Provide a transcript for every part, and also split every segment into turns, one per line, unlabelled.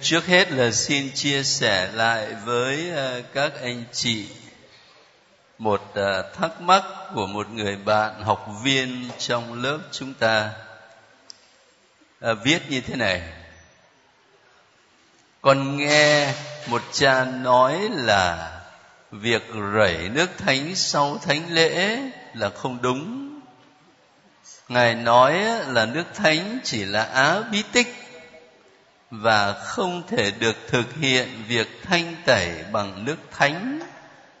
trước hết là xin chia sẻ lại với ờ, các anh chị một ờ, thắc mắc của một người bạn học viên trong lớp chúng ta. À, viết như thế này. Con nghe một cha nói là việc rảy nước thánh sau thánh lễ là không đúng. Ngài nói là nước thánh chỉ là á bí tích và không thể được thực hiện việc thanh tẩy bằng nước thánh.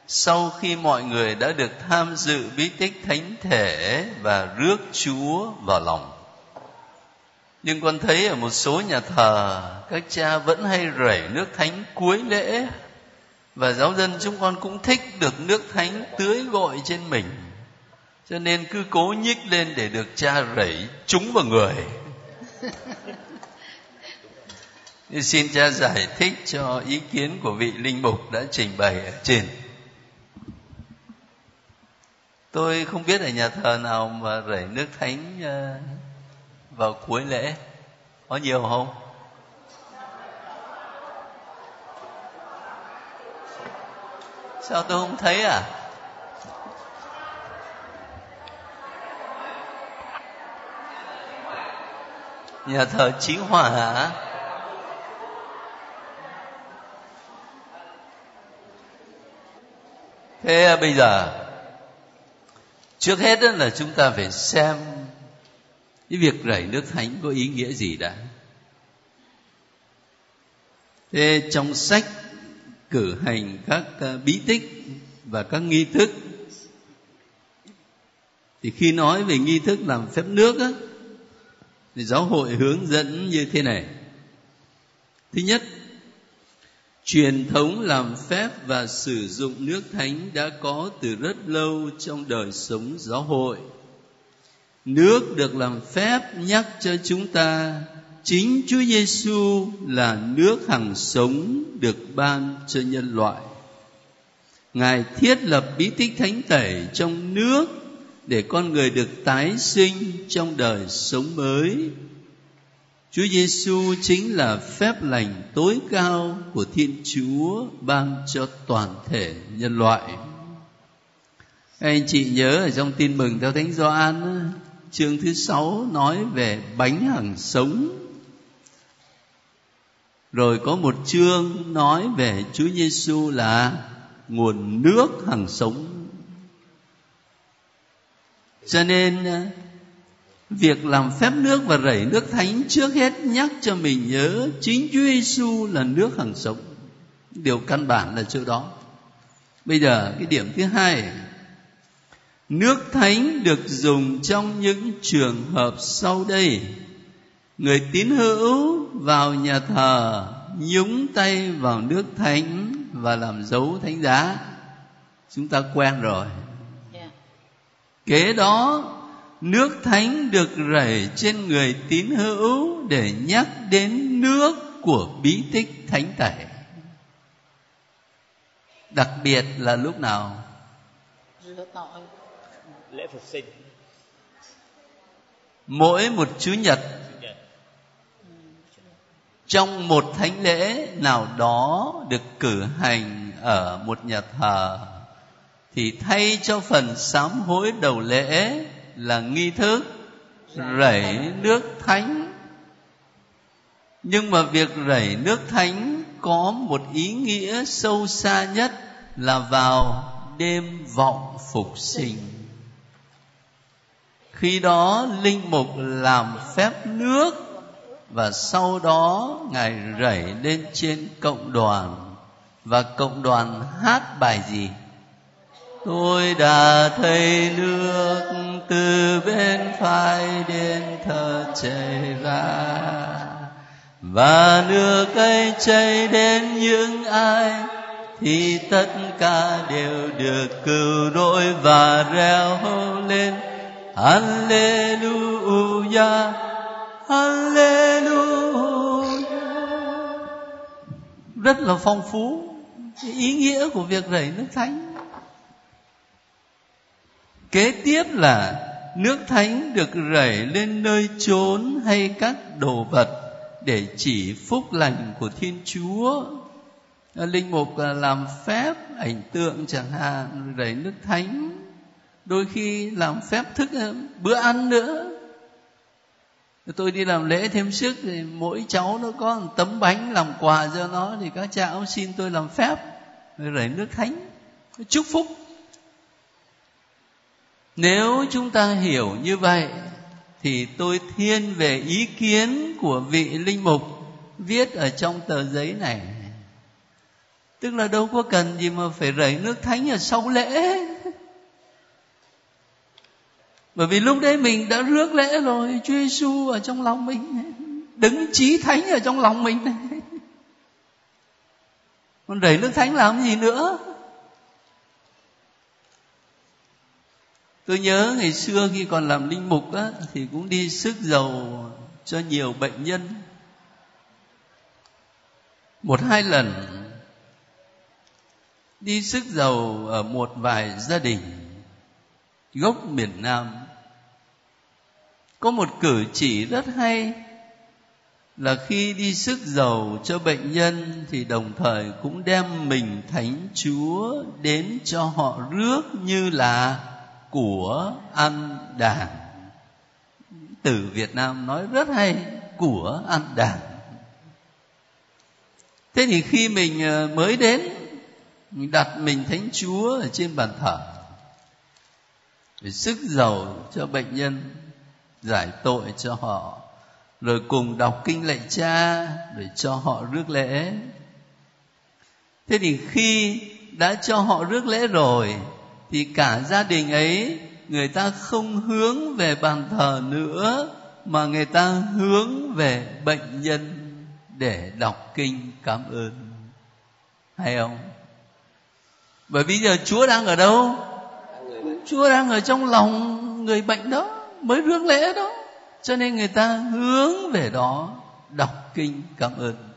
Sau khi mọi người đã được tham dự bí tích thánh thể và rước chúa vào lòng. Nhưng con thấy ở một số nhà thờ, các cha vẫn hay rảy nước thánh cuối lễ. Và giáo dân chúng con cũng thích được nước thánh tưới gội trên mình. Cho nên cứ cố nhích lên để được cha rảy chúng vào người. xin cha giải thích cho ý kiến của vị linh mục đã trình bày ở trên. Tôi không biết ở nhà thờ nào mà rảy nước thánh ờ, vào cuối lễ. Có nhiều không? Sao tôi không thấy à? Nhà thờ chí hòa hả? Thế à, bây giờ, trước hết là chúng ta phải xem cái việc rảy nước thánh có ý nghĩa gì đã. Thế, trong sách cử hành các à, bí tích và các nghi thức, thì khi nói về nghi thức làm phép nước á, thì giáo hội hướng dẫn như thế này. Thứ nhất truyền thống làm phép và sử dụng nước thánh đã có từ rất lâu trong đời sống giáo hội nước được làm phép nhắc cho chúng ta, chính Chúa Giêsu là nước hằng sống được ban cho nhân loại. Ngài thiết lập bí tích thánh tẩy trong nước để con người được tái sinh trong đời sống mới. Chúa Giêsu chính là phép lành tối cao của Thiên Chúa ban cho toàn thể nhân loại. Anh chị nhớ ở trong tin mừng theo Thánh Gioan, chương thứ sáu nói về bánh hằng sống rồi có một chương nói về Chúa Giêsu là nguồn nước hằng sống cho nên việc làm phép nước và rảy nước thánh trước hết nhắc cho mình nhớ chính Chúa Giêsu là nước hằng sống. Điều căn bản là chỗ đó. Bây giờ cái điểm thứ hai. Nước thánh được dùng trong những trường hợp sau đây. Người tín hữu vào nhà thờ nhúng tay vào nước thánh và làm dấu thánh giá. Chúng ta quen rồi. Kế đó nước thánh được rảy trên người tín hữu để nhắc đến nước của bí tích thánh tẩy đặc biệt là lúc nào? Lễ phục sinh. Mỗi một chủ nhật trong một thánh lễ nào đó được cử hành ở một nhà thờ thì thay cho phần sám hối đầu lễ là nghi thức rảy nước thánh. Nhưng mà việc rảy nước thánh có một ý nghĩa sâu xa nhất là vào đêm vọng phục sinh. Khi đó linh mục làm phép nước và sau đó ngài rảy lên trên cộng đoàn. Và cộng đoàn hát bài gì? Tôi đã thấy nước từ bên phải đến thờ chảy ra. Và nước ấy chảy đến những ai thì tất cả đều được cứu rỗi và reo lên. Alleluia Alleluia Rất là phong phú ý nghĩa của việc rảy nước thánh. Kế tiếp là nước thánh được rảy lên nơi chốn hay các đồ vật để chỉ phúc lành của thiên chúa. Ờ, linh mục ờ, làm phép ảnh tượng chẳng hạn rảy nước thánh. Đôi khi làm phép thức ờ, bữa ăn nữa. Tôi đi làm lễ thêm sức thì mỗi cháu nó có một tấm bánh làm quà cho nó thì các cha ông xin tôi làm phép rảy nước thánh. Chúc phúc nếu chúng ta hiểu như vậy, thì tôi thiên về ý kiến của vị linh mục viết ở trong tờ giấy này. Tức là đâu có cần gì mà phải rảy nước thánh ở sau lễ. Bởi vì lúc đấy mình đã rước lễ rồi, Chúa Giêsu ở trong lòng mình, đứng trí thánh ở trong lòng mình. Còn rảy nước thánh làm gì nữa? Tôi nhớ ngày xưa khi còn làm linh mục á, thì cũng đi sức dầu cho nhiều bệnh nhân. Một hai lần đi sức dầu ở một vài gia đình gốc miền nam. Có một cử chỉ rất hay là khi đi sức dầu cho bệnh nhân thì đồng thời cũng đem mình thánh chúa đến cho họ rước như là của ăn đàn. Từ việt nam nói rất hay, của ăn đàn. Thế thì khi mình ờ, mới đến, mình đặt mình thánh chúa ở trên bàn thờ, để sức giàu cho bệnh nhân, giải tội cho họ, rồi cùng đọc kinh lạy cha để cho họ rước lễ. Thế thì khi đã cho họ rước lễ rồi thì cả gia đình ấy, người ta không hướng về bàn thờ nữa, mà người ta hướng về bệnh nhân để đọc kinh cảm ơn. Hay không? Bởi vì giờ chúa đang ở đâu? Chúa đang ở trong lòng người bệnh đó, mới rước lễ đó. Cho nên người ta hướng về đó đọc kinh cảm ơn.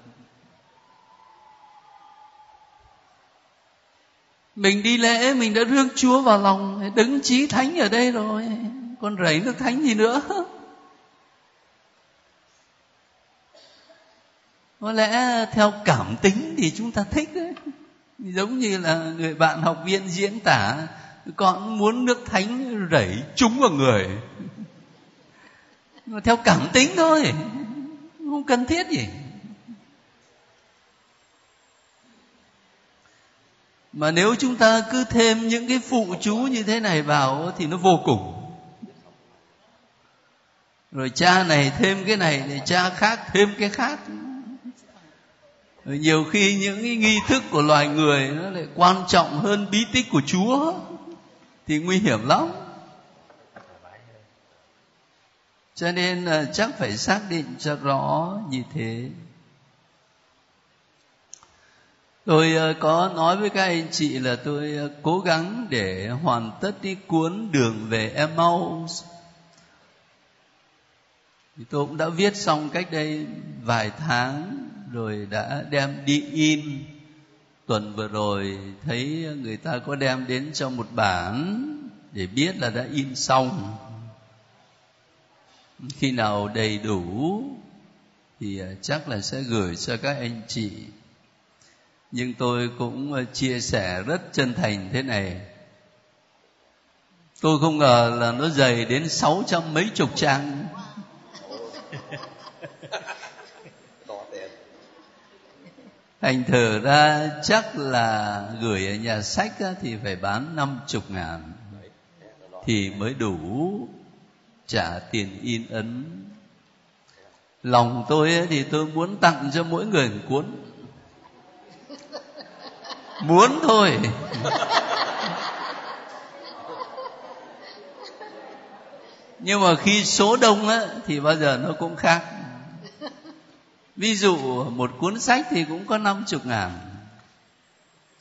Mình đi lễ, mình đã rước chúa vào lòng, đứng trí thánh ở đây rồi. Còn rảy nước thánh gì nữa? Có lẽ theo cảm tính thì chúng ta thích đấy. Giống như là người bạn học viên diễn tả, con muốn nước thánh rảy trúng vào người. Theo cảm tính thôi, không cần thiết gì. Mà nếu chúng ta cứ thêm những cái phụ chú như thế này vào thì nó vô cùng. Rồi cha này thêm cái này thì cha khác thêm cái khác. Rồi nhiều khi những cái nghi thức của loài người nó lại quan trọng hơn bí tích của chúa, thì nguy hiểm lắm. Cho nên là chắc phải xác định cho rõ như thế tôi ờ, có nói với các anh chị là tôi ờ, cố gắng để hoàn tất cái cuốn đường về Emmaus. Thì tôi cũng đã viết xong cách đây vài tháng, rồi đã đem đi in. Tuần vừa rồi thấy người ta có đem đến cho một bản để biết là đã in xong. Khi nào đầy đủ thì ờ, chắc là sẽ gửi cho các anh chị nhưng tôi cũng ờ, chia sẻ rất chân thành thế này. Tôi không ngờ là nó dày đến sáu trăm mấy chục trang. Thành thử ra chắc là gửi ở nhà sách thì phải bán năm chục ngàn. Thì mới đủ trả tiền in ấn. Lòng tôi thì tôi muốn tặng cho mỗi người một cuốn muốn thôi. Nhưng mà khi số đông á, thì bao giờ nó cũng khác. Ví dụ, một cuốn sách thì cũng có năm chục ngàn.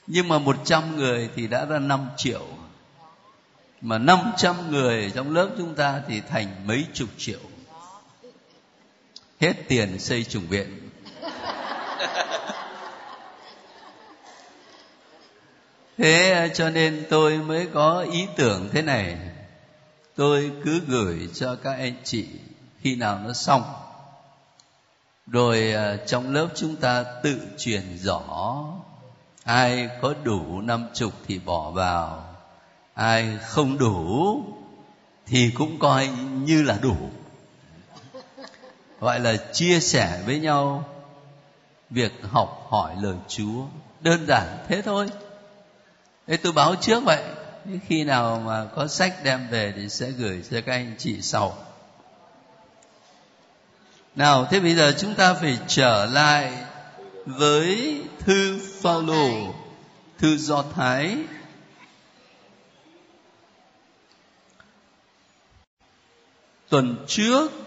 Nhưng mà một trăm người thì đã ra năm triệu. Mà 500 người trong lớp chúng ta thì thành mấy chục triệu. Hết tiền xây chủng viện. Thế cho nên tôi mới có ý tưởng thế này. Tôi cứ gửi cho các anh chị khi nào nó xong. Rồi à, trong lớp chúng ta tự truyền rõ ai có đủ năm chục thì bỏ vào. Ai không đủ thì cũng coi như là đủ. Gọi là chia sẻ với nhau việc học hỏi lời chúa. Đơn giản thế thôi thế tôi báo trước vậy khi nào mà có sách đem về thì sẽ gửi cho các anh chị sau. Nào, thế bây giờ chúng ta phải trở lại với thư Phaolô, thư Do Thái. Tuần trước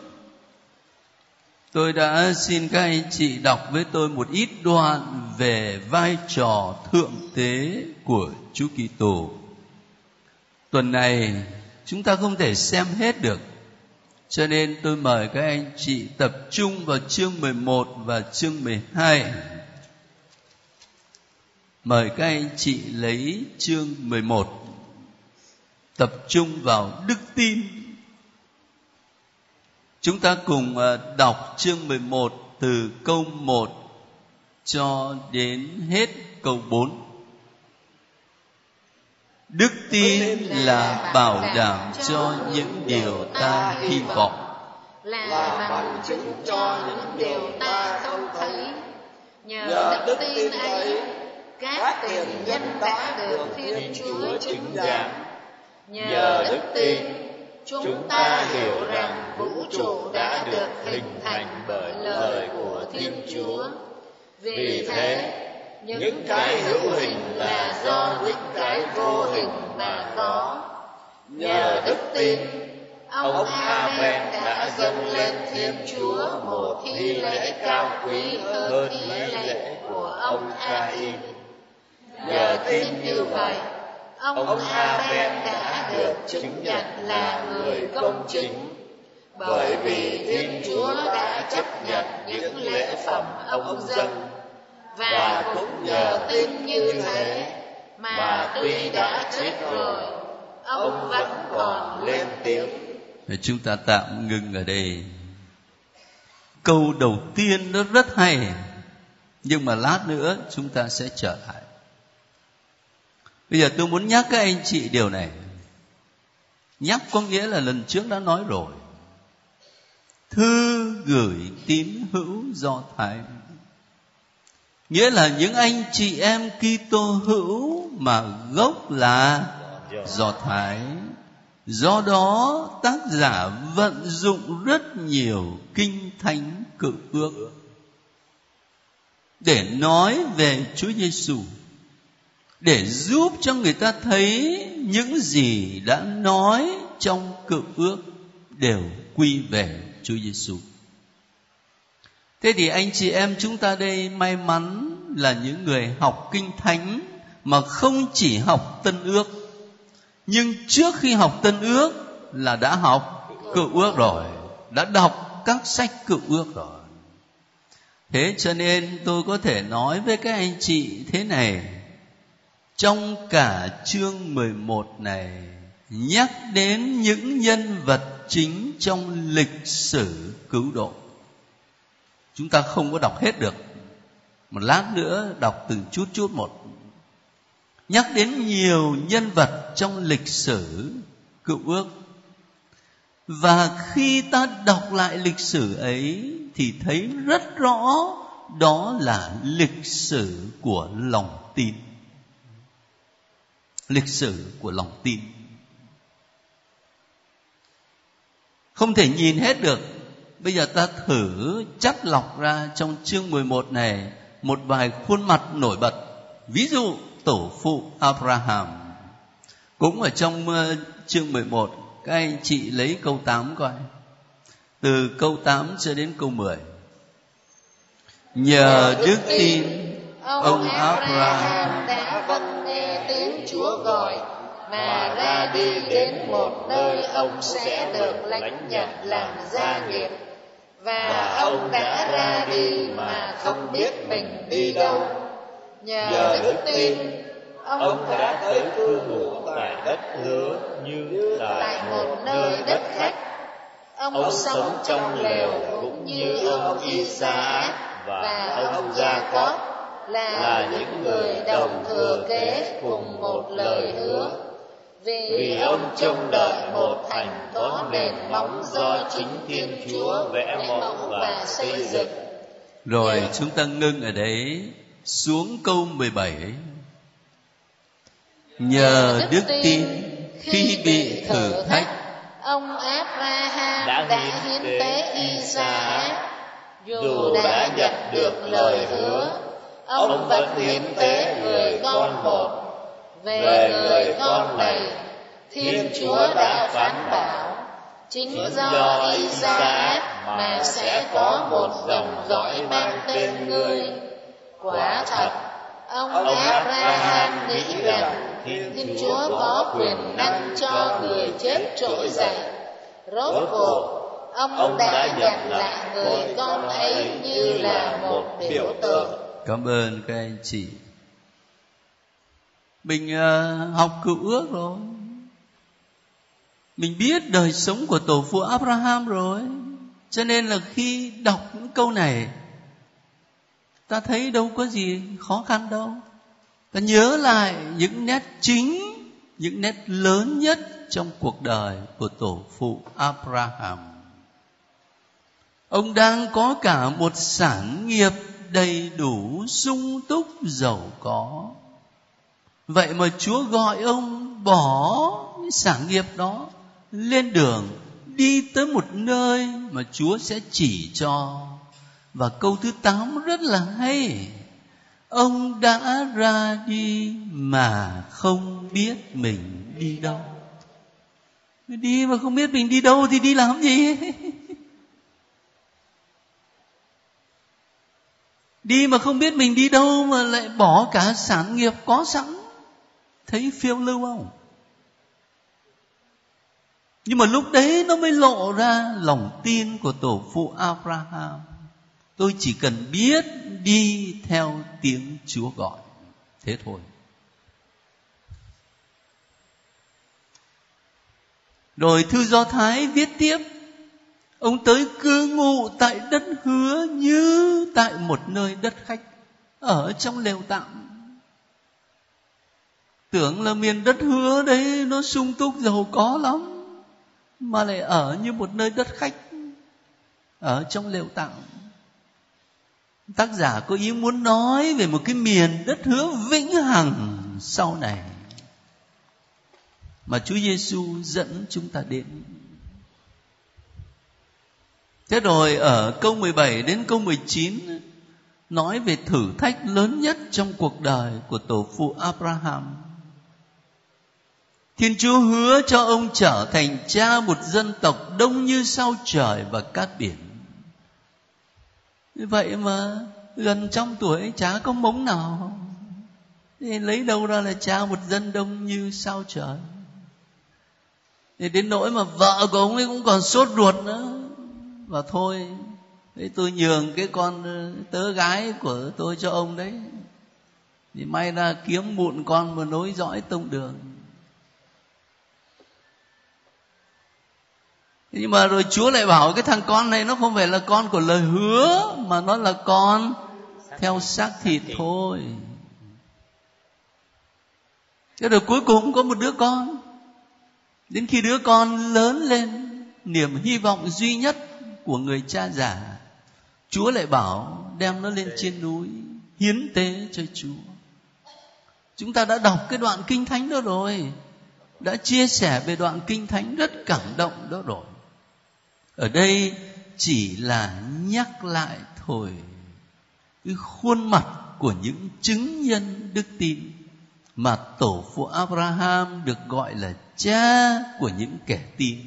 tôi đã xin các anh chị đọc với tôi một ít đoạn về vai trò thượng tế của Chúa Kitô. Tuần này, chúng ta không thể xem hết được. Cho nên tôi mời các anh chị tập trung vào chương 11 và chương 12. Mời các anh chị lấy chương 11 tập trung vào đức tin Chúng ta cùng ờ, đọc chương 11 từ câu 1 cho đến hết câu 4. Đức tin là bảo đảm cho những điều ta hy vọng.
là bằng chứng cho những điều ta không thấy. nhờ đức tin ấy các tiền nhân đã được thiên chúa chứng giám nhờ đức tin chúng ta hiểu rằng vũ trụ đã được hình thành bởi lời của thiên chúa. Vì thế những cái hữu hình là do những cái vô hình mà có. nhờ đức tin ông Abel đã dâng lên thiên chúa một thi lễ cao quý hơn thi lễ của ông Cain nhờ tin như vậy ông Abel đã được chứng nhận là người công chính. bởi vì Thiên Chúa đã chấp nhận những lễ phẩm ông dâng và cũng nhờ tin như thế mà tuy đã chết rồi ông vẫn còn lên tiếng.
chúng ta tạm ngừng ở đây. Câu đầu tiên nó rất hay. Nhưng mà lát nữa chúng ta sẽ trở lại bây giờ tôi muốn nhắc các anh chị điều này. Nhắc có nghĩa là lần trước đã nói rồi. Thư gửi tín hữu do thái. Nghĩa là những anh chị em Kitô hữu mà gốc là do thái. Do đó, tác giả vận dụng rất nhiều kinh thánh cự ước để nói về Chúa Giêsu để giúp cho người ta thấy những gì đã nói trong cựu ước đều quy về Chúa Giêsu. Thế thì anh chị em chúng ta đây may mắn là những người học kinh thánh mà không chỉ học tân ước, nhưng trước khi học tân ước là đã học cựu ước rồi, đã đọc các sách cựu ước rồi thế cho nên tôi có thể nói với các anh chị thế này trong cả chương 11 này, nhắc đến những nhân vật chính trong lịch sử cứu độ. Chúng ta không có đọc hết được. Một lát nữa đọc từng chút chút một. Nhắc đến nhiều nhân vật trong lịch sử cựu ước. Và khi ta đọc lại lịch sử ấy, thì thấy rất rõ đó là lịch sử của lòng tin lịch sử của lòng tin. Không thể nhìn hết được. Bây giờ ta thử chắt lọc ra trong chương 11 này một vài khuôn mặt nổi bật. Ví dụ, tổ phụ Abraham. Cũng ở trong ờ, chương 11 các anh chị lấy câu 8 coi. Từ câu 8 cho đến câu 10 nhờ đức tin, ông Abraham
Chúa gọi mà ra đi đến một nơi ông sẽ được lãnh nhận làm gia nghiệp. và ông đã ra đi mà không biết mình đi đâu. nhờ đức tin ông đã tới cư ngụ tại đất hứa như tại một nơi đất khách. ông sống trong lều cũng như ông Isaac và ông Gia-cóp là những người đồng thừa kế cùng một lời hứa vì ông trông đợi một thành có nền móng do chính Thiên Chúa vẽ mẫu và xây dựng.
Rồi chúng ta ngưng ở đấy xuống câu 17. Nhờ đức tin khi bị thử thách,
ông Abraham đã, đã hiến tế Isaac dù đã nhận được lời hứa ông vẫn hiến tế người con một. về người con này thiên chúa đã phán bảo chính do isaac mà sẽ có một dòng dõi mang tên ngươi. quả thật ông abraham nghĩ rằng thiên chúa có quyền năng cho người chết trỗi dậy. rốt cuộc ông đã nhận lại người con ấy như là một biểu tượng
cảm ơn các anh chị. Mình uh, học cựu ước rồi. Mình biết đời sống của tổ phụ abraham rồi. Cho nên là khi đọc những câu này ta thấy đâu có gì khó khăn đâu. Ta nhớ lại những nét chính những nét lớn nhất trong cuộc đời của tổ phụ abraham. Ông đang có cả một sản nghiệp đầy đủ sung túc giàu có. Vậy mà chúa gọi ông bỏ sản nghiệp đó lên đường, đi tới một nơi mà chúa sẽ chỉ cho. Và câu thứ tám rất là hay, ông đã ra đi mà không biết mình đi đâu. Đi mà không biết mình đi đâu thì đi làm gì? đi mà không biết mình đi đâu mà lại bỏ cả sản nghiệp có sẵn. Thấy phiêu lưu không? Nhưng mà lúc đấy nó mới lộ ra lòng tin của tổ phụ abraham. Tôi chỉ cần biết đi theo tiếng chúa gọi. Thế thôi. Rồi thư do thái viết tiếp ông tới cư ngụ tại đất hứa như tại một nơi đất khách, ở trong lều tạm tưởng là miền đất hứa đấy nó sung túc giàu có lắm, mà lại ở như một nơi đất khách, ở trong lều tạm tác giả có ý muốn nói về một cái miền đất hứa vĩnh hằng sau này mà Chúa Giêsu dẫn chúng ta đến. Thế rồi ở câu 17 đến câu 19 nói về thử thách lớn nhất trong cuộc đời của tổ phụ Abraham. Thiên Chúa hứa cho ông trở thành cha một dân tộc đông như sao trời và cát biển. Vậy mà gần trong tuổi chả có mống nào. Thì lấy đâu ra là cha một dân đông như sao trời. Thì đến nỗi mà vợ của ông ấy cũng còn sốt ruột nữa. Và thôi, Thế tôi nhường cái con ờ, tớ gái của tôi cho ông đấy. Thì may ra kiếm mụn con mà nối dõi tông đường. Nhưng mà rồi chúa lại bảo cái thằng con này nó không phải là con của lời hứa mà nó là con theo xác thịt thôi. Thế rồi cuối cùng có một đứa con. Đến khi đứa con lớn lên niềm hy vọng duy nhất của người cha già, chúa lại bảo đem nó lên trên núi, hiến tế cho chúa. Chúng ta đã đọc cái đoạn kinh thánh đó rồi, đã chia sẻ về đoạn kinh thánh rất cảm động đó rồi. Ở đây chỉ là nhắc lại thôi, cái khuôn mặt của những chứng nhân đức tin mà tổ phụ Abraham được gọi là cha của những kẻ tin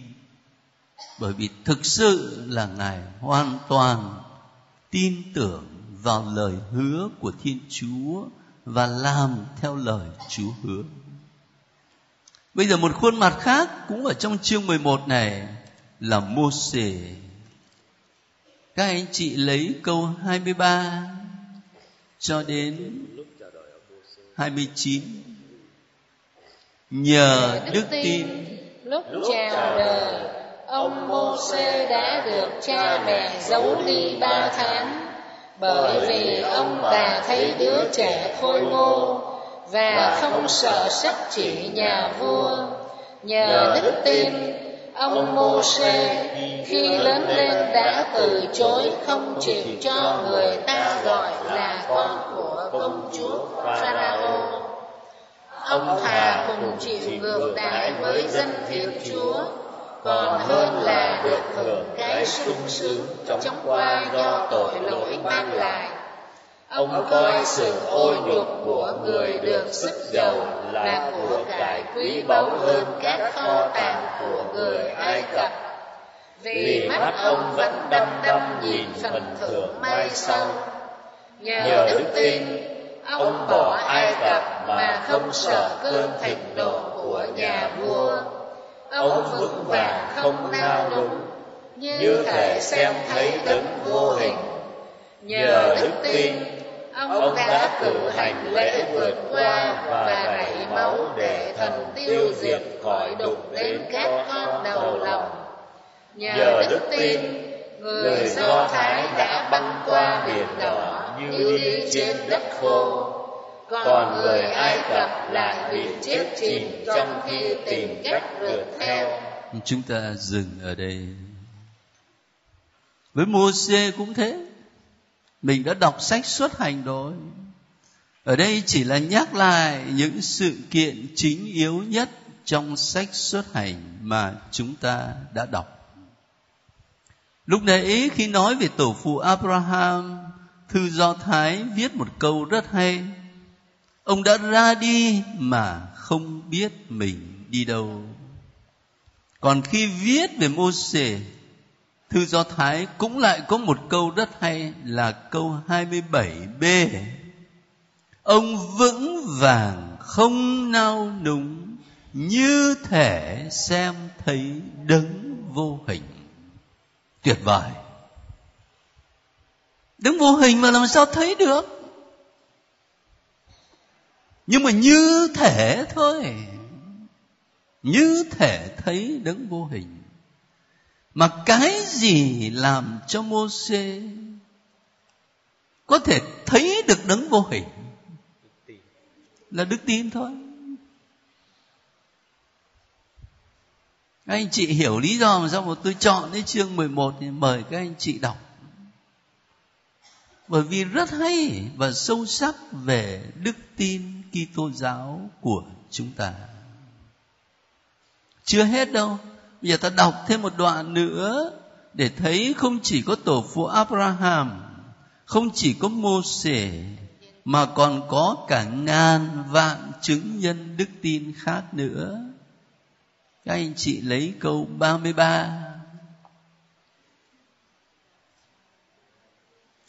bởi vì thực sự là ngài hoàn toàn tin tưởng vào lời hứa của Thiên Chúa và làm theo lời Chúa hứa. Bây giờ một khuôn mặt khác cũng ở trong chương 11 này là Mô-xê. Các anh chị lấy câu 23 cho đến 29. Nhờ đức tin
lúc chào đời ông Môsê đã được cha mẹ giấu đi ba tháng. Bởi vì ông đã thấy đứa trẻ khôi ngô và không sợ sắc chỉ nhà vua. nhờ đức tin ông Môsê khi lớn lên đã từ chối không chịu cho người ta gọi là con của công chúa Pharaoh. Ông thà cùng chịu ngược đãi với dân Thiên Chúa còn hơn là được hưởng cái sung sướng chống qua do tội lỗi mang lại. Ông coi sự ô nhục của người được sức giàu là của cải quý báu hơn các kho tàng của người ai cập. Vì mắt ông vẫn đăm đăm nhìn phần thưởng mai sau. nhờ đức tin ông bỏ ai cập mà không sợ cơn thịnh nộ của nhà vua ông vững vàng không nao núng như thể xem thấy đấng vô hình. nhờ đức tin ông đã cử hành lễ vượt qua và đẩy máu để thần tiêu diệt khỏi đụng đến các con đầu lòng. nhờ đức tin người do thái đã băng qua biển đỏ như đi trên đất khô còn người ai cập lại bị chết chìm trong khi tìm cách rượt theo.
chúng ta dừng ở đây. Với Môse cũng thế. Mình đã đọc sách xuất hành rồi. Ở đây chỉ là nhắc lại những sự kiện chính yếu nhất trong sách xuất hành mà chúng ta đã đọc. Lúc nãy khi nói về tổ phụ abraham thư do thái viết một câu rất hay ông đã ra đi mà không biết mình đi đâu. Còn khi viết về mô xê thư do thái cũng lại có một câu rất hay là câu 27b ông vững vàng không nao núng, như thể xem thấy đấng vô hình. Tuyệt vời. Đấng vô hình mà làm sao thấy được? Nhưng mà như thể thôi. Như thể thấy đấng vô hình. Mà cái gì làm cho mô xê có thể thấy được đấng vô hình? Là đức tin thôi. Các anh chị hiểu lý do mà sao mà tôi chọn cái chương 11 thì mời các anh chị đọc. Bởi vì rất hay và sâu sắc về đức tin. Kitô giáo của chúng ta. Chưa hết đâu. Bây giờ ta đọc thêm một đoạn nữa để thấy không chỉ có tổ phụ Abraham, không chỉ có Mô-xê mà còn có cả ngàn vạn chứng nhân đức tin khác nữa. Các anh chị lấy câu 33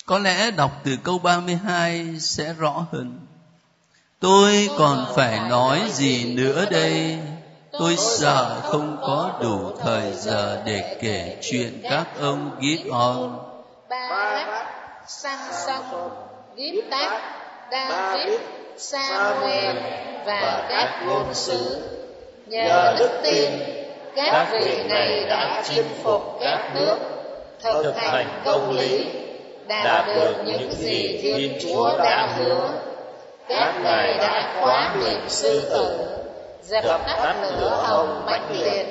Có lẽ đọc từ câu 32 sẽ rõ hơn. Tôi còn phải nói gì nữa đây? Tôi sợ không có đủ thời giờ để kể chuyện các ông Gideon,
Barak, Samson, Giáp, David, Samuel và các ngôn sứ. Nhờ đức tin, các vị này đã chinh phục các nước, thực hành công lý, đạt được những gì Thiên Chúa đã hứa. Các ngài đã khóa miệng sư tử, dập tắt lửa hồng mãnh liệt,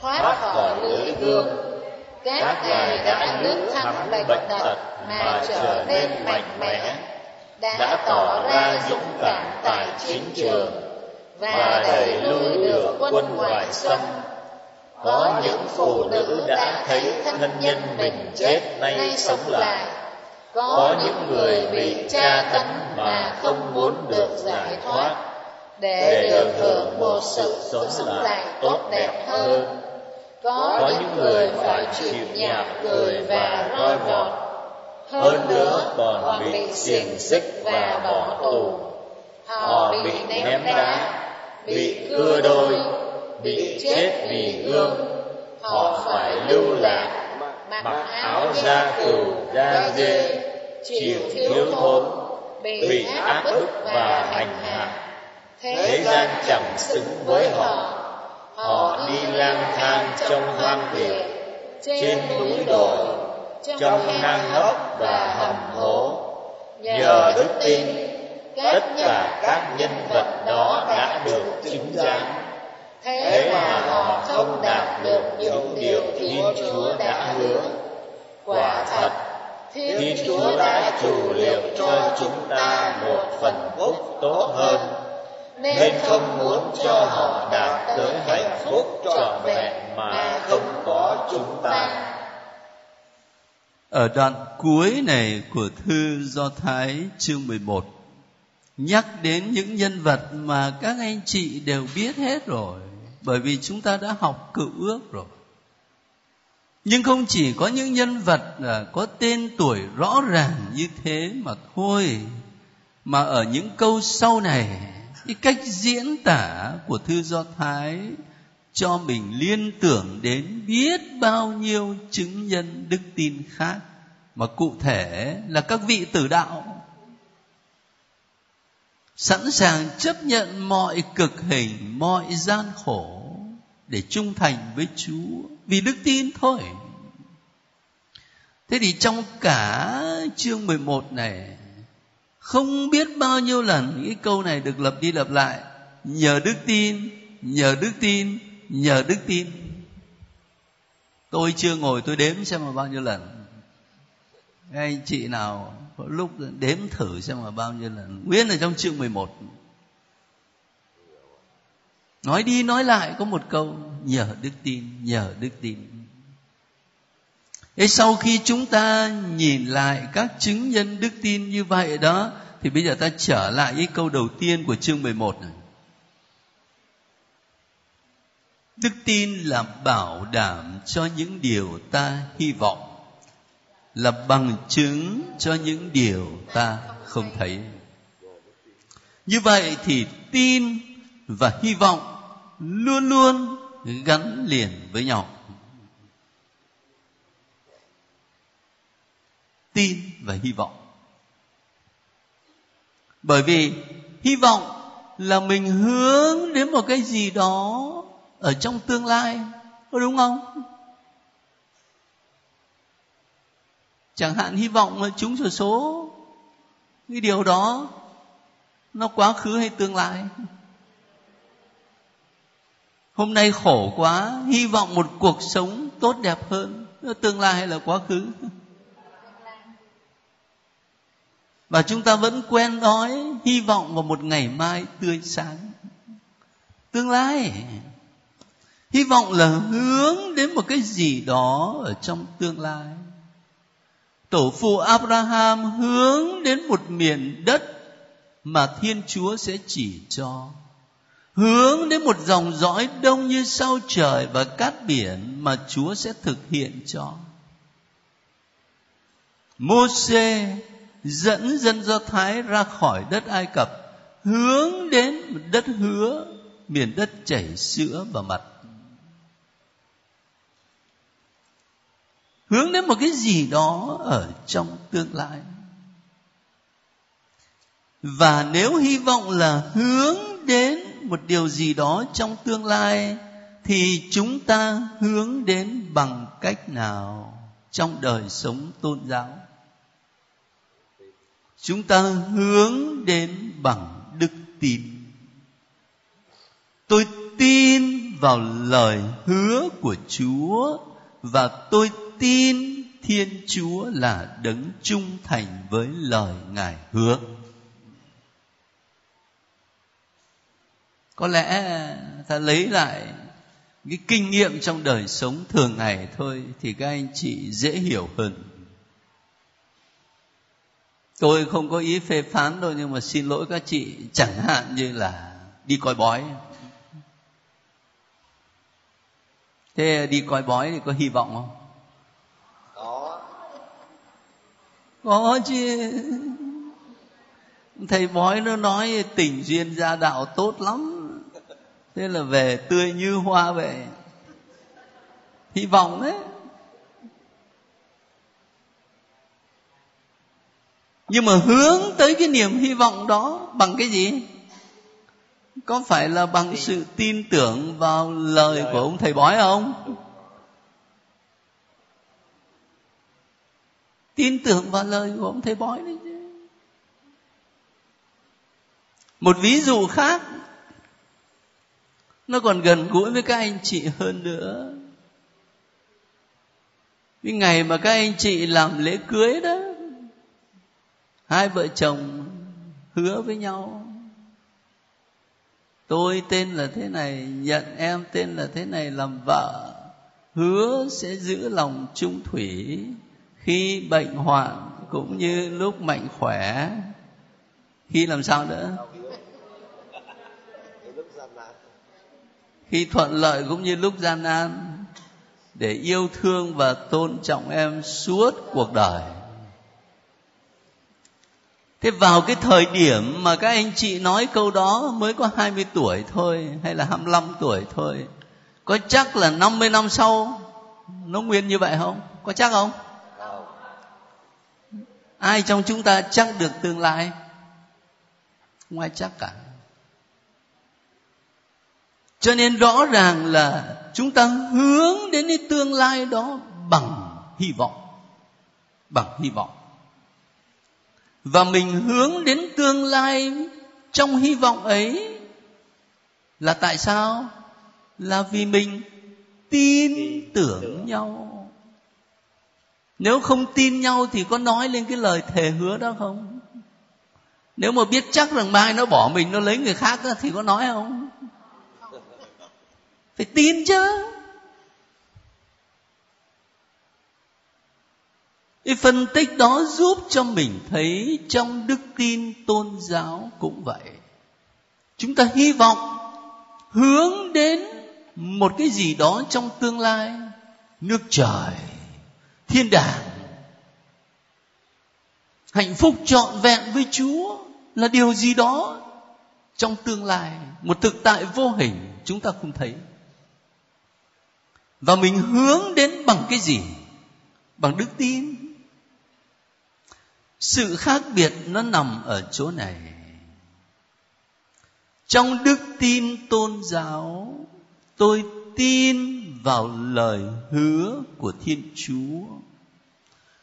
thoát khỏi lưỡi gươm. Các ngài đã lướt thắng bệnh tật mà trở nên mạnh mẽ, đã tỏ ra dũng cảm tại chiến trường và đẩy lui được quân ngoại xâm. có những phụ nữ đã thấy thân nhân mình chết nay sống lại có những người bị tra tấn mà không muốn được giải thoát. để được hưởng một sự sống lại tốt đẹp hơn. có những người phải chịu nhạc cười và roi vọt hơn nữa còn bị xiềng xích và bỏ tù. họ bị ném đá bị cưa đôi bị chết vì gương họ phải lưu lạc mặc áo da cừu da dê chịu thiếu thốn bị áp bức và hành hạ. Thế gian chẳng xứng với họ. Họ đi lang thang trong hoang địa trên núi đồi trong hang hốc và hầm hố. Nhờ đức tin tất cả các nhân vật đó đã được chứng giám. Thế mà họ không đạt được những điều thiên chúa đã hứa. Quả thật thiên chúa đã chủ liệu cho chúng ta một phần phúc tốt hơn. nên không muốn cho họ đạt tới hạnh phúc trọn vẹn mà không có chúng ta.
ở đoạn cuối này của thư Do Thái chương 11 nhắc đến những nhân vật mà các anh chị đều biết hết rồi bởi vì chúng ta đã học cựu ước rồi nhưng không chỉ có những nhân vật à, có tên tuổi rõ ràng như thế mà thôi, mà ở những câu sau này, cái cách diễn tả của thư do thái cho mình liên tưởng đến biết bao nhiêu chứng nhân đức tin khác, mà cụ thể là các vị tử đạo. Sẵn sàng chấp nhận mọi cực hình, mọi gian khổ để trung thành với chúa vì đức tin thôi. Thế thì trong cả chương 11 này, không biết bao nhiêu lần cái câu này được lập đi lập lại. Nhờ đức tin, nhờ đức tin, nhờ đức tin. Tôi chưa ngồi, tôi đếm xem mà bao nhiêu lần. Anh chị nào có lúc đếm thử xem mà bao nhiêu lần. Nguyên ở trong chương 11 nói đi nói lại có một câu nhờ đức tin, nhờ đức tin Thế sau khi chúng ta nhìn lại các chứng nhân đức tin như vậy đó, thì bây giờ ta trở lại cái câu đầu tiên của chương 11 này. Đức tin là bảo đảm cho những điều ta hy vọng, là bằng chứng cho những điều ta không thấy. Như vậy thì tin và hy vọng luôn luôn gắn liền với nhau. tin và hy vọng. Bởi vì hy vọng là mình hướng đến một cái gì đó ở trong tương lai, có đúng không? Chẳng hạn hy vọng là trúng số số. Cái điều đó nó quá khứ hay tương lai? Hôm nay khổ quá, hy vọng một cuộc sống tốt đẹp hơn, tương lai hay là quá khứ. Và chúng ta vẫn quen đói, hy vọng vào một ngày mai tươi sáng. Tương lai, hy vọng là hướng đến một cái gì đó ở trong tương lai. Tổ phụ abraham hướng đến một miền đất mà thiên chúa sẽ chỉ cho hướng đến một dòng dõi đông như sao trời và cát biển mà chúa sẽ thực hiện cho. Môse dẫn dân do thái ra khỏi đất ai cập, hướng đến đất hứa, miền đất chảy sữa và mật hướng đến một cái gì đó ở trong tương lai. Và nếu hy vọng là hướng đến một điều gì đó trong tương lai thì chúng ta hướng đến bằng cách nào trong đời sống tôn giáo? Chúng ta hướng đến bằng đức tin. Tôi tin vào lời hứa của chúa và tôi tin thiên chúa là đấng trung thành với lời ngài hứa. Có lẽ ta lấy lại cái kinh nghiệm trong đời sống thường ngày thôi thì các anh chị dễ hiểu hơn. Tôi không có ý phê phán đâu nhưng mà xin lỗi các chị chẳng hạn như là đi coi bói. Thế đi coi bói thì có hy vọng không?
Có.
Có chứ. Thầy bói nó nói tình duyên gia đạo tốt lắm thế là về tươi như hoa vậy hy vọng đấy. Nhưng mà hướng tới cái niềm hy vọng đó bằng cái gì? Có phải là bằng sự tin tưởng vào lời của ông thầy bói không? Tin tưởng vào lời của ông thầy bói đấy chứ. Một ví dụ khác nó còn gần gũi với các anh chị hơn nữa. Cái ngày mà các anh chị làm lễ cưới đó, hai vợ chồng hứa với nhau, tôi tên là thế này, nhận em tên là thế này làm vợ, hứa sẽ giữ lòng trung thủy khi bệnh hoạn cũng như lúc mạnh khỏe. Khi làm sao nữa? Khi thuận lợi cũng như lúc gian nan, để yêu thương và tôn trọng em suốt cuộc đời Thế vào cái thời điểm mà các anh chị nói câu đó mới có 20 tuổi thôi, hay là 25 tuổi thôi. Có chắc là 50 năm sau nó nguyên như vậy không? Có chắc không? Ai trong chúng ta chắc được tương lai? Không ai chắc cả. Cho nên rõ ràng là chúng ta hướng đến cái tương lai đó bằng hy vọng. Bằng hy vọng. Và mình hướng đến tương lai trong hy vọng ấy là tại sao? Là vì mình tin tưởng nhau. Nếu không tin nhau thì có nói lên cái lời thề hứa đó không? Nếu mà biết chắc rằng mai nó bỏ mình nó lấy người khác đó, thì có nói không? Phải tin chứ. Cái phân tích đó giúp cho mình thấy trong đức tin tôn giáo cũng vậy. Chúng ta hy vọng hướng đến một cái gì đó trong tương lai. Nước trời, thiên đàng. Hạnh phúc trọn vẹn với chúa là điều gì đó trong tương lai. Một thực tại vô hình, chúng ta không thấy và mình hướng đến bằng cái gì? Bằng đức tin. Sự khác biệt nó nằm ở chỗ này. Trong đức tin tôn giáo, tôi tin vào lời hứa của thiên chúa.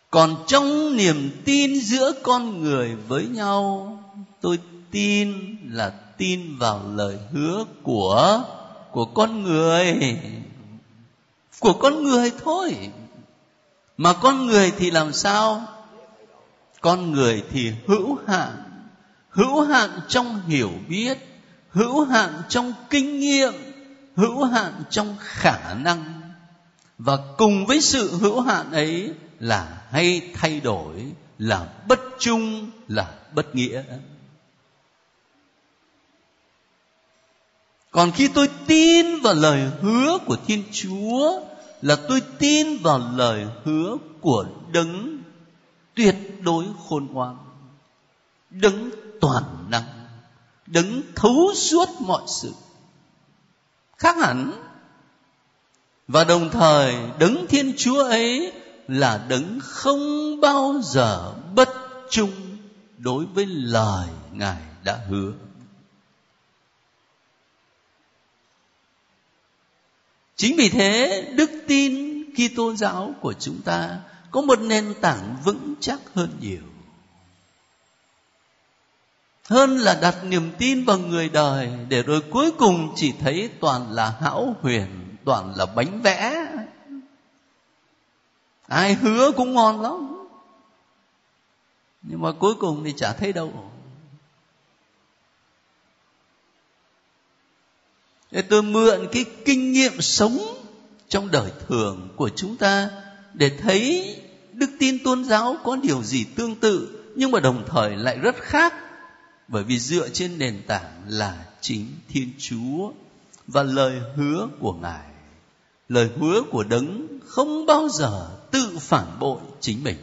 Còn trong niềm tin giữa con người với nhau, tôi tin là tin vào lời hứa của của con người của con người thôi. Mà con người thì làm sao? Con người thì hữu hạn. Hữu hạn trong hiểu biết, hữu hạn trong kinh nghiệm, hữu hạn trong khả năng. Và cùng với sự hữu hạn ấy là hay thay đổi, là bất trung, là bất nghĩa. Còn khi tôi tin vào lời hứa của thiên chúa là tôi tin vào lời hứa của đấng tuyệt đối khôn ngoan, đấng toàn năng, đấng thấu suốt mọi sự, khác hẳn. Và đồng thời, đấng thiên chúa ấy là đấng không bao giờ bất trung đối với lời ngài đã hứa. Chính vì thế, đức tin Kitô giáo của chúng ta có một nền tảng vững chắc hơn nhiều. Hơn là đặt niềm tin vào người đời để rồi cuối cùng chỉ thấy toàn là hão huyền, toàn là bánh vẽ. Ai hứa cũng ngon lắm. Nhưng mà cuối cùng thì chả thấy đâu. Để tôi mượn cái kinh nghiệm sống trong đời thường của chúng ta để thấy đức tin tôn giáo có điều gì tương tự, nhưng mà đồng thời lại rất khác. Bởi vì dựa trên nền tảng là chính thiên chúa và lời hứa của ngài. Lời hứa của đấng không bao giờ tự phản bội chính mình.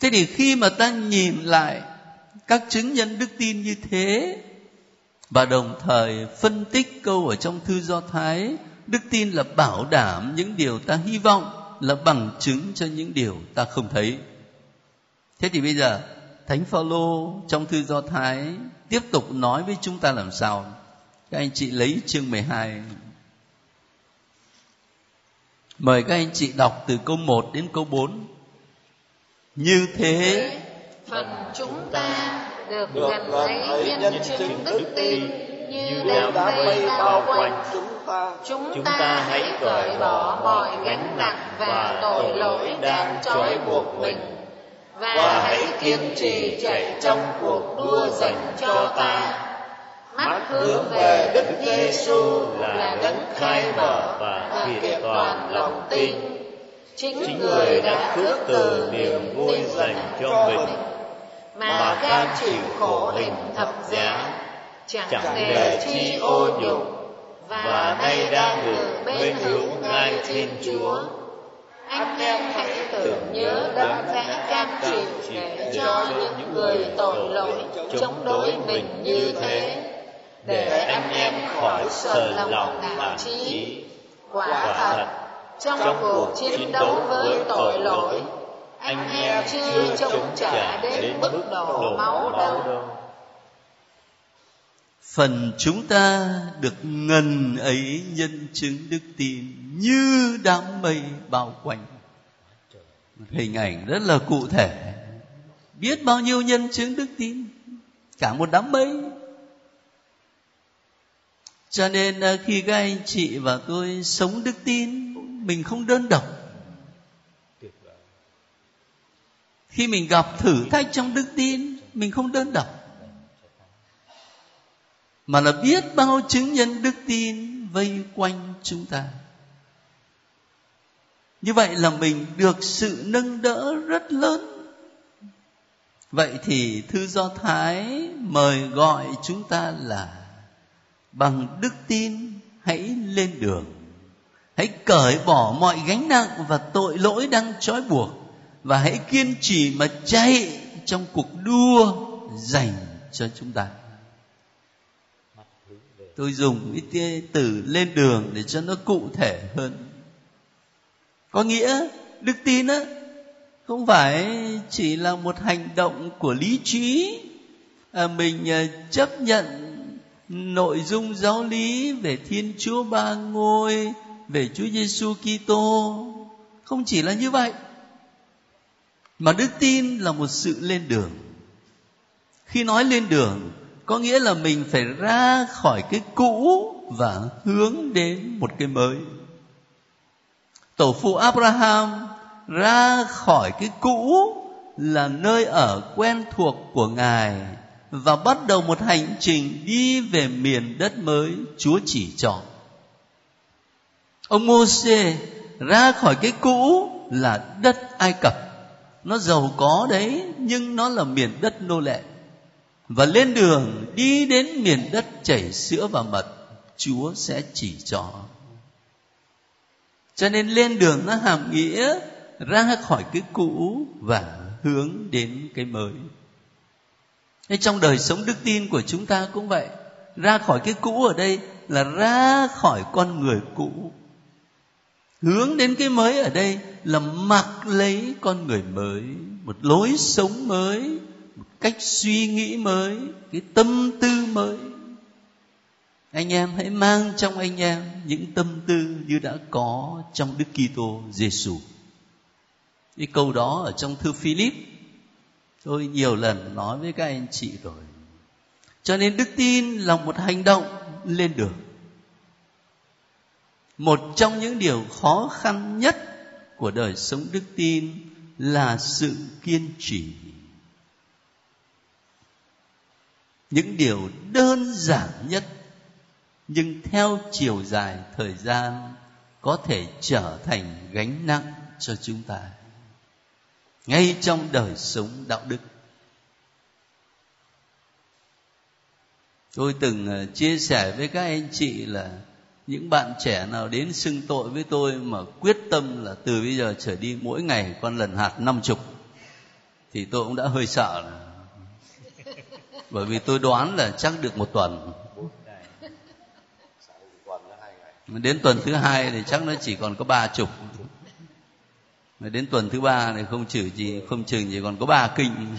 Thế thì khi mà ta nhìn lại các chứng nhân đức tin như thế và đồng thời phân tích câu ở trong thư do thái, đức tin là bảo đảm những điều ta hy vọng là bằng chứng cho những điều ta không thấy. Thế thì bây giờ, thánh phaolô trong thư do thái tiếp tục nói với chúng ta làm sao? Các anh chị lấy chương 12 Mời các anh chị đọc từ câu 1 đến câu 4 Như thế,
Phần chúng ta được gần ấy nhân chứng đức tin. như đám mây bao quanh. chúng ta. Chúng ta hãy cởi bỏ mọi gánh nặng và tội lỗi đang trói buộc mình. và hãy kiên trì chạy trong cuộc đua dành cho ta. mắt hướng về Đức Giêsu là đấng khai mở và kiện toàn lòng tin. Chính người đã khước từ niềm vui dành cho mình mà cam chịu khổ hình thập giá chẳng để chi ô nhục. và nay đang ngự bên hữu ngai thiên chúa. Anh em hãy tưởng nhớ đấng đã cam chịu để cho những người tội lỗi chống đối mình như thế. để anh em khỏi sợ lòng nản trí quả thật trong cuộc chiến đấu với tội lỗi anh em chưa chống trả đến mức đổ máu đâu.
phần chúng ta được ngần ấy nhân chứng đức tin như đám mây bao quanh. Hình ảnh rất là cụ thể. Biết bao nhiêu nhân chứng đức tin? Cả một đám mây. Cho nên à, khi các anh chị và tôi sống đức tin mình không đơn độc khi mình gặp thử thách trong đức tin, mình không đơn độc, mà là biết bao chứng nhân đức tin vây quanh chúng ta. Như vậy là mình được sự nâng đỡ rất lớn. Vậy thì thư do thái mời gọi chúng ta là bằng đức tin, hãy lên đường, hãy cởi bỏ mọi gánh nặng và tội lỗi đang trói buộc và hãy kiên trì mà chạy trong cuộc đua dành cho chúng ta. Tôi dùng ít từ lên đường để cho nó cụ thể hơn. Có nghĩa đức tin á không phải chỉ là một hành động của lý trí à, mình à, chấp nhận nội dung giáo lý về Thiên Chúa Ba Ngôi, về Chúa Giêsu Kitô. Không chỉ là như vậy mà đức tin là một sự lên đường khi nói lên đường, có nghĩa là mình phải ra khỏi cái cũ và hướng đến một cái mới tổ phụ abraham ra khỏi cái cũ là nơi ở quen thuộc của ngài và bắt đầu một hành trình đi về miền đất mới Chúa chỉ cho. Ông mô ra khỏi cái cũ là đất Ai Cập. Nó giàu có đấy nhưng nó là miền đất nô lệ. Và lên đường đi đến miền đất chảy sữa và mật, Chúa sẽ chỉ cho. Cho nên lên đường nó hàm nghĩa ra khỏi cái cũ và hướng đến cái mới Thế trong đời sống đức tin của chúng ta cũng vậy ra khỏi cái cũ ở đây là ra khỏi con người cũ hướng đến cái mới ở đây là mặc lấy con người mới, một lối sống mới, một cách suy nghĩ mới, cái tâm tư mới. Anh em hãy mang trong anh em những tâm tư như đã có trong Đức Kitô Giêsu. Cái câu đó ở trong thư Philip, tôi nhiều lần nói với các anh chị rồi. Cho nên đức tin là một hành động lên đường một trong những điều khó khăn nhất của đời sống đức tin là sự kiên trì. Những điều đơn giản nhất, nhưng theo chiều dài thời gian, có thể trở thành gánh nặng cho chúng ta. Ngay trong đời sống đạo đức, tôi từng ờ, chia sẻ với các anh chị là những bạn trẻ nào đến xưng tội với tôi mà quyết tâm là từ bây giờ trở đi mỗi ngày con lần hạt năm chục, thì tôi cũng đã hơi sợ là bởi vì tôi đoán là chắc được một tuần. Đến tuần thứ hai thì chắc nó chỉ còn có ba chục. Đến tuần thứ ba thì không trừ gì, không chừng chỉ còn có ba kinh.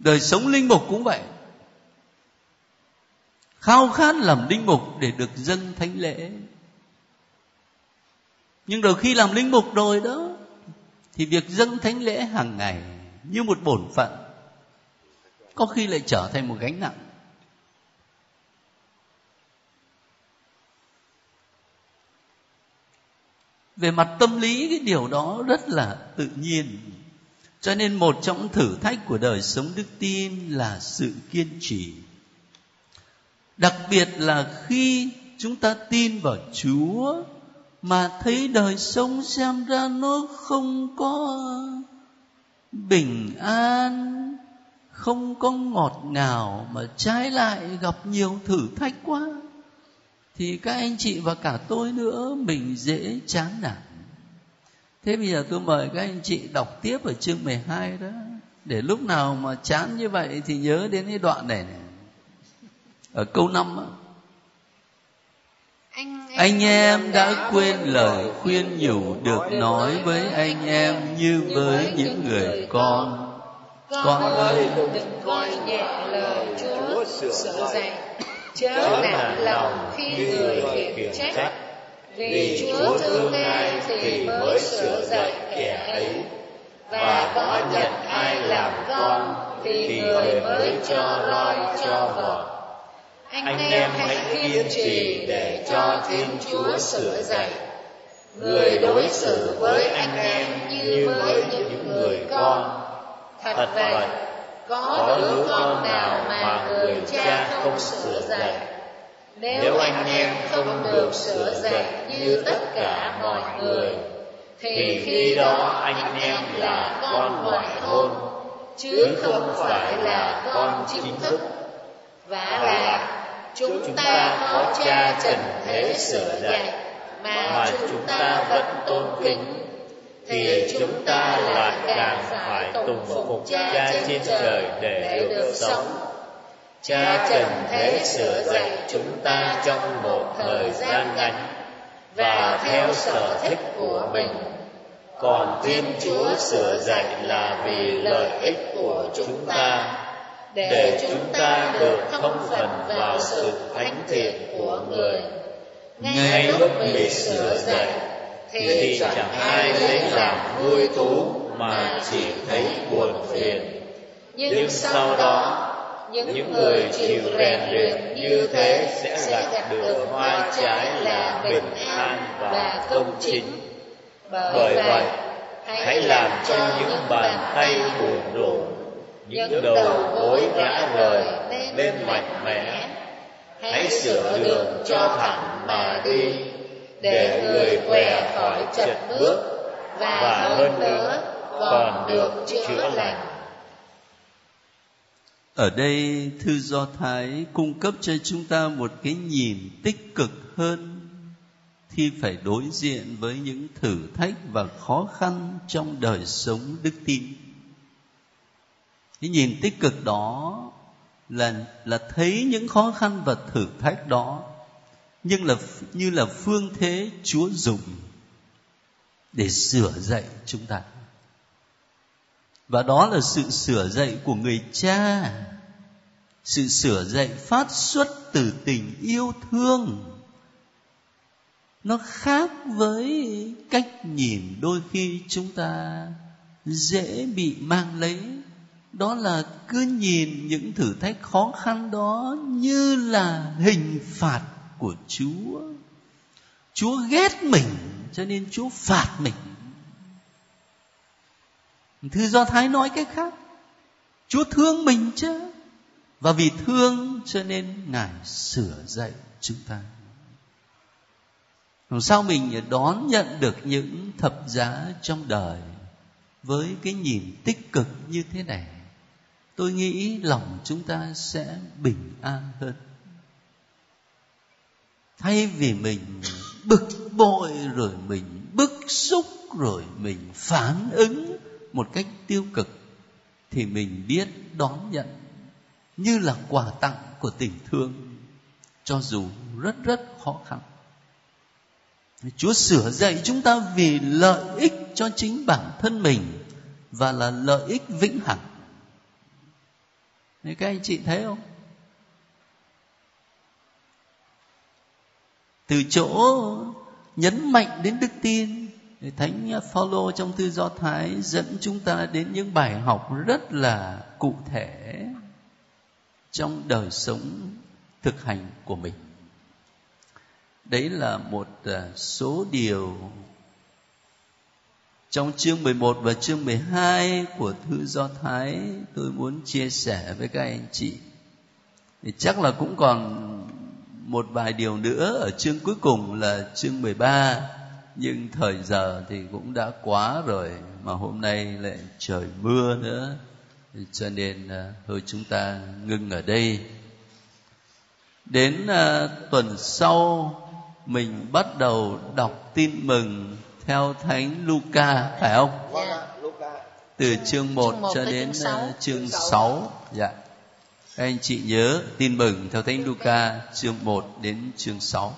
Đời sống linh mục cũng vậy. Khao khát làm linh mục để được dâng thánh lễ. Nhưng đôi khi làm linh mục rồi đó, thì việc dâng thánh lễ hàng ngày như một bổn phận, có khi lại trở thành một gánh nặng. Về mặt tâm lý, cái điều đó rất là tự nhiên cho nên một trong thử thách của đời sống đức tin là sự kiên trì. Đặc biệt là khi chúng ta tin vào chúa mà thấy đời sống xem ra nó không có bình an, không có ngọt ngào mà trái lại gặp nhiều thử thách quá, thì các anh chị và cả tôi nữa mình dễ chán nản thế bây giờ tôi mời các anh chị đọc tiếp ở chương 12 đó. Để lúc nào mà chán như vậy thì nhớ đến cái đoạn này này. Ở câu 5 á. Anh, anh em đã quên lời khuyên nhủ được nói với anh em như với những người con. con ơi đừng coi nhẹ lời chúa sửa dạy. chớ nản lòng khi người khiển trách vì chúa thương ai thì mới sửa dạy kẻ ấy. và có nhận ai làm con thì người mới cho roi cho vọt anh em hãy kiên trì để cho thiên chúa sửa dạy người đối xử với anh em như với những người con. thật vậy có đứa con nào mà người cha không sửa dạy nếu anh em không được sửa dạy như tất cả mọi người thì khi đó anh em là con ngoại hôn chứ không phải là con chính thức. và là chúng ta có cha trần thế sửa dạy mà chúng ta vẫn tôn kính thì chúng ta lại càng phải tùng phục cha trên trời để được sống cha trần thế sửa dạy chúng ta trong một thời gian ngắn và theo sở thích của mình. còn thiên chúa sửa dạy là vì lợi ích của chúng ta. để chúng ta được thông phần vào sự thánh thiện của người. ngay lúc bị sửa dạy thì chẳng ai lấy làm vui thú mà chỉ thấy buồn phiền. nhưng sau đó những người chịu rèn luyện như thế sẽ gặt được hoa trái là bình an và công chính. bởi vậy hãy làm cho những bàn tay buồn rộn những đầu gối ngã rời nên mạnh mẽ. hãy sửa đường cho thẳng mà đi để người què khỏi chật bước. và hơn nữa còn được chữa lành ở đây, thư do thái cung cấp cho chúng ta một cái nhìn tích cực hơn khi phải đối diện với những thử thách và khó khăn trong đời sống đức tin cái nhìn tích cực đó là là thấy những khó khăn và thử thách đó, nhưng là, như là phương thế Chúa dùng để sửa dạy chúng ta. Và đó là sự sửa dạy của người cha. Sự sửa dạy phát xuất từ tình yêu thương. Nó khác với cách nhìn đôi khi chúng ta dễ bị mang lấy đó là cứ nhìn những thử thách khó khăn đó như là hình phạt của Chúa. Chúa ghét mình, cho nên Chúa phạt mình. Thư Do Thái nói cái khác. Chúa thương mình chứ. Và vì thương cho nên Ngài sửa dạy chúng ta. Làm sao mình đón nhận được những thập giá trong đời với cái nhìn tích cực như thế này tôi nghĩ lòng chúng ta sẽ bình an hơn thay vì mình bực bội rồi mình bức xúc rồi mình phản ứng một cách tiêu cực thì mình biết đón nhận như là quà tặng của tình thương, cho dù rất rất khó khăn Chúa sửa dạy chúng ta vì lợi ích cho chính bản thân mình và là lợi ích vĩnh hằng. Các anh chị thấy không? Từ chỗ nhấn mạnh đến đức tin Thánh Phaolô trong thư Do Thái dẫn chúng ta đến những bài học rất là cụ thể trong đời sống thực hành của mình. Đấy là một à, số điều trong chương 11 và chương 12 của thư Do Thái tôi muốn chia sẻ với các anh chị. Thì chắc là cũng còn một vài điều nữa ở chương cuối cùng là chương 13 nhưng thời giờ thì cũng đã quá rồi mà hôm nay lại trời mưa nữa cho nên uh, thôi chúng ta ngưng ở đây đến uh, tuần sau mình bắt đầu đọc tin mừng theo thánh Luca phải không?
Dạ.
Từ chương 1 cho đến chương 6. Dạ. Các anh chị nhớ tin mừng theo thánh Luca chương 1 đến chương 6.